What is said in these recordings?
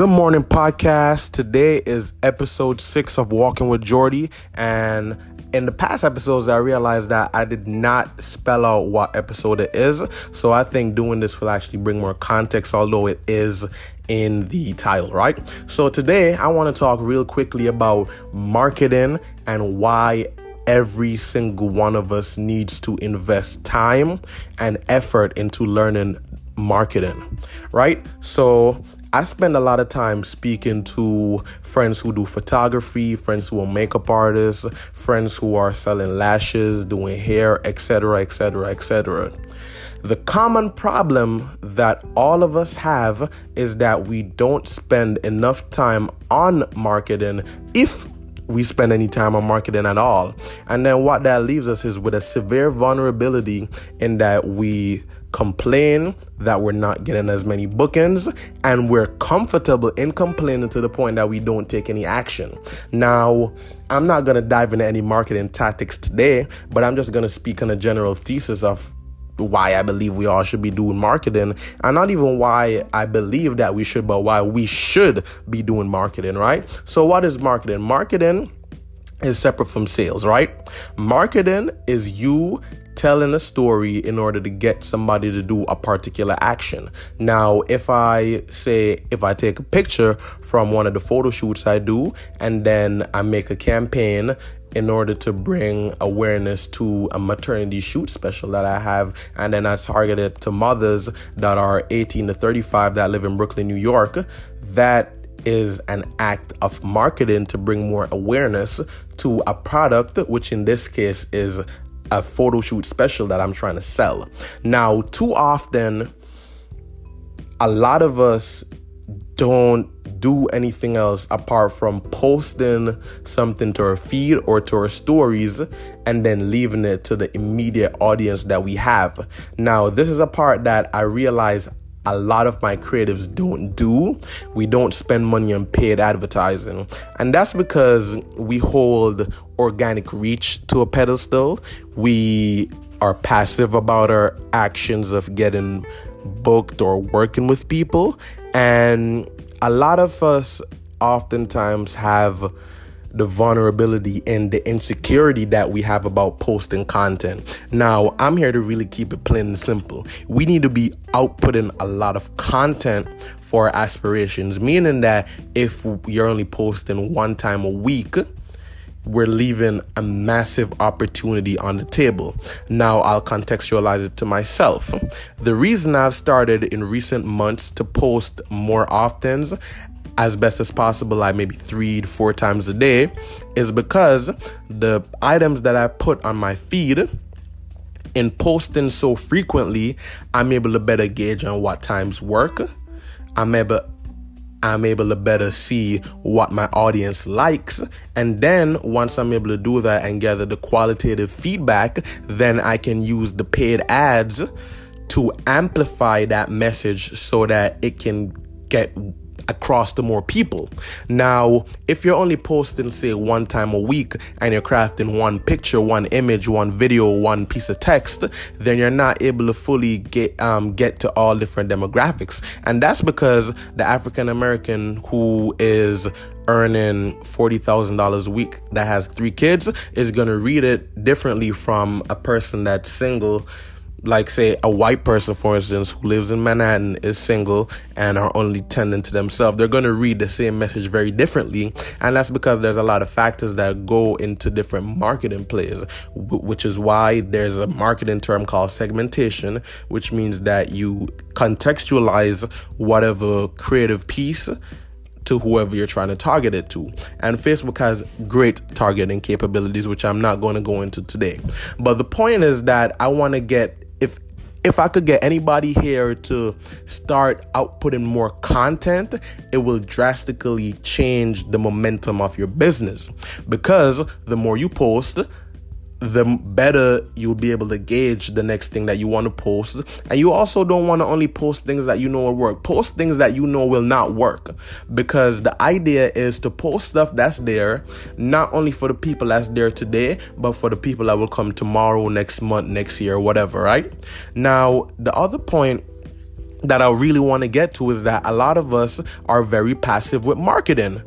Good morning, podcast. Today is episode six of Walking with Jordy. And in the past episodes, I realized that I did not spell out what episode it is. So I think doing this will actually bring more context, although it is in the title, right? So today, I want to talk real quickly about marketing and why every single one of us needs to invest time and effort into learning marketing, right? So I spend a lot of time speaking to friends who do photography, friends who are makeup artists, friends who are selling lashes, doing hair, etc., etc., etc. The common problem that all of us have is that we don't spend enough time on marketing if we spend any time on marketing at all. And then what that leaves us is with a severe vulnerability in that we complain that we're not getting as many bookings and we're comfortable in complaining to the point that we don't take any action. Now, I'm not going to dive into any marketing tactics today, but I'm just going to speak on a general thesis of why I believe we all should be doing marketing, and not even why I believe that we should, but why we should be doing marketing, right? So, what is marketing? Marketing is separate from sales, right? Marketing is you telling a story in order to get somebody to do a particular action. Now, if I say, if I take a picture from one of the photo shoots I do, and then I make a campaign in order to bring awareness to a maternity shoot special that I have. And then I target it to mothers that are 18 to 35 that live in Brooklyn, New York. That is an act of marketing to bring more awareness to a product, which in this case is a photo shoot special that I'm trying to sell. Now, too often, a lot of us don't do anything else apart from posting something to our feed or to our stories and then leaving it to the immediate audience that we have. Now, this is a part that I realize a lot of my creatives don't do. We don't spend money on paid advertising. And that's because we hold organic reach to a pedestal. We are passive about our actions of getting booked or working with people. And a lot of us oftentimes have the vulnerability and the insecurity that we have about posting content. Now, I'm here to really keep it plain and simple. We need to be outputting a lot of content for our aspirations, meaning that if you're only posting one time a week, we're leaving a massive opportunity on the table. Now, I'll contextualize it to myself. The reason I've started in recent months to post more often as best as possible, like maybe three to four times a day, is because the items that I put on my feed in posting so frequently, I'm able to better gauge on what times work. I'm able I'm able to better see what my audience likes. And then once I'm able to do that and gather the qualitative feedback, then I can use the paid ads to amplify that message so that it can get across to more people. Now, if you're only posting, say, one time a week and you're crafting one picture, one image, one video, one piece of text, then you're not able to fully get um, get to all different demographics. And that's because the African American who is earning $40,000 a week that has three kids is going to read it differently from a person that's single like say a white person for instance who lives in manhattan is single and are only tending to themselves they're going to read the same message very differently and that's because there's a lot of factors that go into different marketing plays which is why there's a marketing term called segmentation which means that you contextualize whatever creative piece to whoever you're trying to target it to. And Facebook has great targeting capabilities, which I'm not going to go into today. But the point is that I want to get if I could get anybody here to start outputting more content, it will drastically change the momentum of your business. Because the more you post, the better you'll be able to gauge the next thing that you want to post. And you also don't want to only post things that you know will work. Post things that you know will not work. Because the idea is to post stuff that's there, not only for the people that's there today, but for the people that will come tomorrow, next month, next year, whatever, right? Now, the other point that I really want to get to is that a lot of us are very passive with marketing.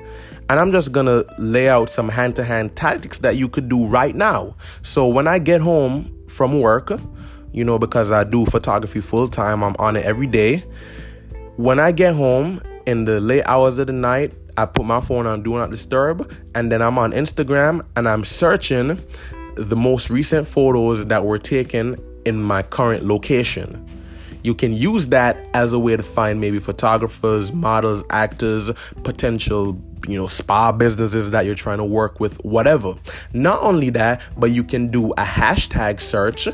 And I'm just gonna lay out some hand to hand tactics that you could do right now. So when I get home from work, you know, because I do photography full time, I'm on it every day. When I get home in the late hours of the night, I put my phone on Do Not Disturb, and then I'm on Instagram and I'm searching the most recent photos that were taken in my current location. You can use that as a way to find maybe photographers, models, actors, potential you know spa businesses that you're trying to work with whatever not only that but you can do a hashtag search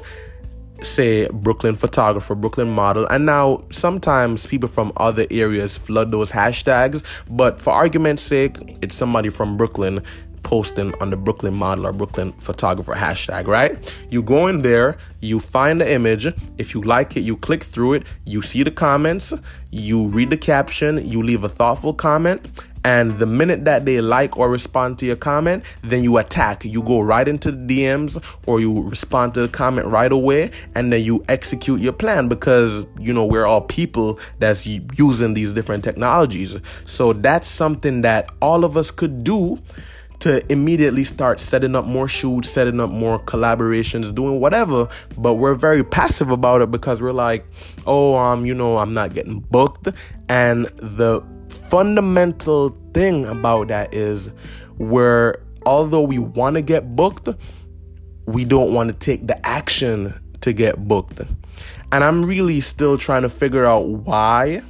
say Brooklyn photographer, Brooklyn model, and now sometimes people from other areas flood those hashtags. But for argument's sake, it's somebody from Brooklyn posting on the Brooklyn model or Brooklyn photographer hashtag, right? You go in there, you find the image. If you like it, you click through it, you see the comments, you read the caption, you leave a thoughtful comment, and the minute that they like or respond to your comment, then you attack. You go right into the DMs or you respond to the comment right away and then you execute your plan because, you know, we're all people that's using these different technologies. So that's something that all of us could do to immediately start setting up more shoots, setting up more collaborations, doing whatever. But we're very passive about it because we're like, oh, um, you know, I'm not getting booked. And the fundamental thing about that is where although we want to get booked, we don't want to take the action to get booked. And I'm really still trying to figure out why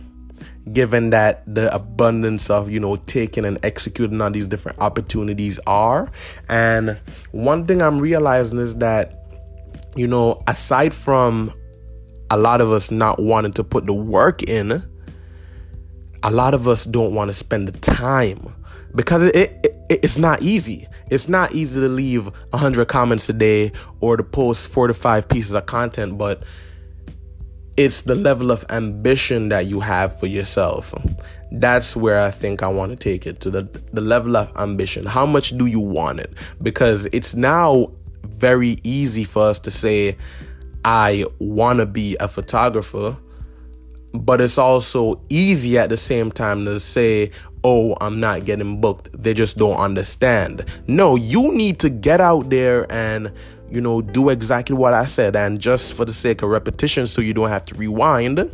given that the abundance of you know taking and executing on these different opportunities are and one thing i'm realizing is that you know aside from a lot of us not wanting to put the work in a lot of us don't want to spend the time because it, it, it, it's not easy. It's not easy to leave 100 comments a day or to post four to five pieces of content, but it's the level of ambition that you have for yourself. That's where I think I want to take it to the, the level of ambition. How much do you want it? Because it's now very easy for us to say, I want to be a photographer but it's also easy at the same time to say, oh, I'm not getting booked. They just don't understand. No, you need to get out there and, you know, do exactly what I said. And just for the sake of repetition, so you don't have to rewind,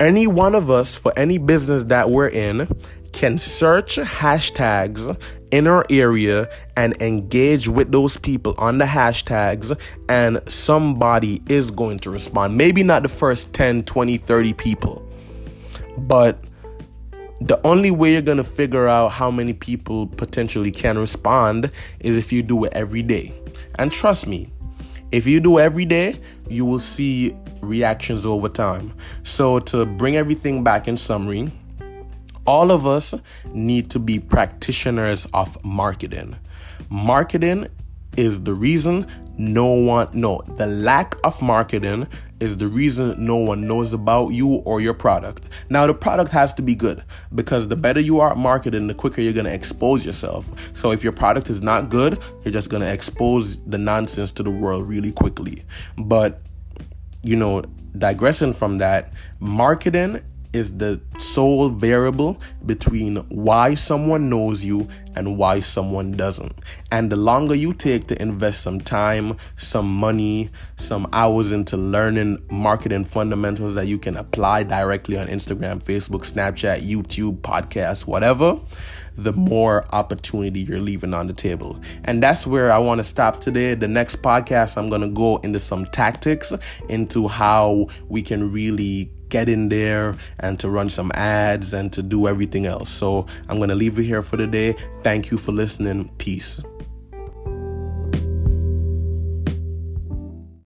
any one of us for any business that we're in can search hashtags in our area and engage with those people on the hashtags and somebody is going to respond. Maybe not the first 10 20 30 people but the only way you're going to figure out how many people potentially can respond is if you do it every day. And trust me if you do every day you will see reactions over time. So to bring everything back in summary all of us need to be practitioners of marketing. Marketing is the reason no one no the lack of marketing is the reason no one knows about you or your product. Now the product has to be good because the better you are at marketing the quicker you're going to expose yourself. So if your product is not good you're just going to expose the nonsense to the world really quickly. But you know digressing from that marketing is the sole variable between why someone knows you and why someone doesn't. And the longer you take to invest some time, some money, some hours into learning marketing fundamentals that you can apply directly on Instagram, Facebook, Snapchat, YouTube, podcasts, whatever, the more opportunity you're leaving on the table. And that's where I want to stop today. The next podcast, I'm going to go into some tactics, into how we can really get in there and to run some ads and to do everything else. So I'm going to leave it here for today. Thank you for listening. Peace.